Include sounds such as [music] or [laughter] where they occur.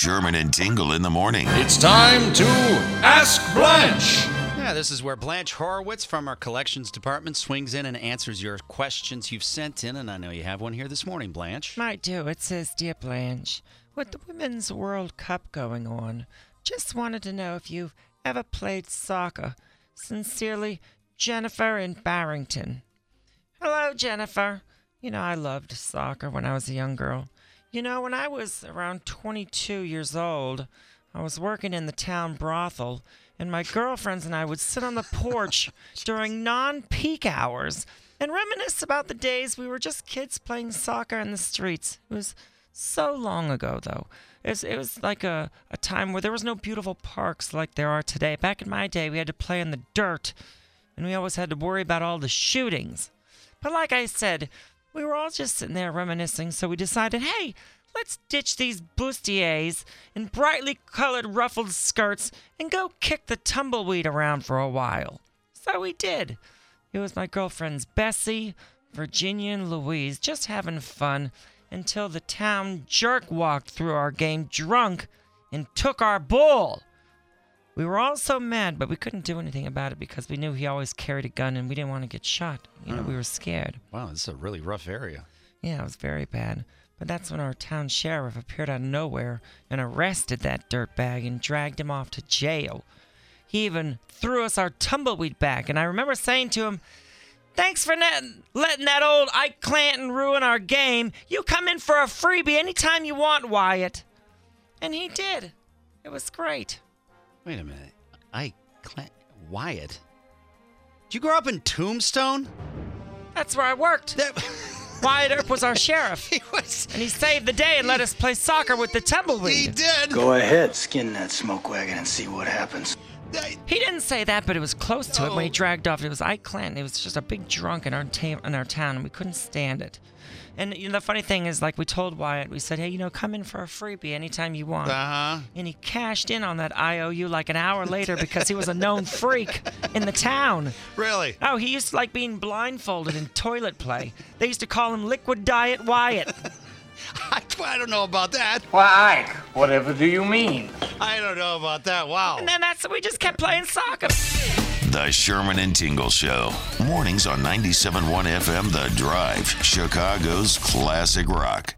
Sherman and Tingle in the morning. It's time to Ask Blanche. Yeah, this is where Blanche Horowitz from our collections department swings in and answers your questions you've sent in, and I know you have one here this morning, Blanche. I do. It says, Dear Blanche, with the Women's World Cup going on, just wanted to know if you've ever played soccer. Sincerely, Jennifer in Barrington. Hello, Jennifer. You know, I loved soccer when I was a young girl. You know, when I was around 22 years old, I was working in the town brothel, and my girlfriends and I would sit on the porch [laughs] during non peak hours and reminisce about the days we were just kids playing soccer in the streets. It was so long ago, though. It was, it was like a, a time where there was no beautiful parks like there are today. Back in my day, we had to play in the dirt, and we always had to worry about all the shootings. But like I said, we were all just sitting there reminiscing, so we decided, hey, let's ditch these bustiers and brightly colored ruffled skirts and go kick the tumbleweed around for a while. So we did. It was my girlfriends Bessie, Virginia, and Louise just having fun until the town jerk walked through our game drunk and took our bull. We were all so mad, but we couldn't do anything about it because we knew he always carried a gun and we didn't want to get shot. You know, we were scared. Wow, this is a really rough area. Yeah, it was very bad. But that's when our town sheriff appeared out of nowhere and arrested that dirtbag and dragged him off to jail. He even threw us our tumbleweed back, and I remember saying to him, Thanks for net- letting that old Ike Clanton ruin our game. You come in for a freebie anytime you want, Wyatt. And he did. It was great. Wait a minute. I, Clan- Wyatt? Did you grow up in Tombstone? That's where I worked. That, [laughs] Wyatt Earp was our sheriff, [laughs] he was. and he saved the day and let us play soccer with the Temple Weaver. He did. Go ahead, skin that smoke wagon and see what happens. He didn't say that, but it was close to it when he dragged off. It was Ike Clanton. It was just a big drunk in our ta- in our town, and we couldn't stand it. And you know, the funny thing is, like we told Wyatt, we said, "Hey, you know, come in for a freebie anytime you want." Uh-huh. And he cashed in on that IOU like an hour later because he was a known freak in the town. Really? Oh, he used to like being blindfolded in toilet play. They used to call him Liquid Diet Wyatt. [laughs] I, I don't know about that. Why, Ike, whatever do you mean? I don't know about that. Wow. And then that's we just kept playing soccer. The Sherman and Tingle Show. Mornings on 97.1 FM The Drive, Chicago's classic rock.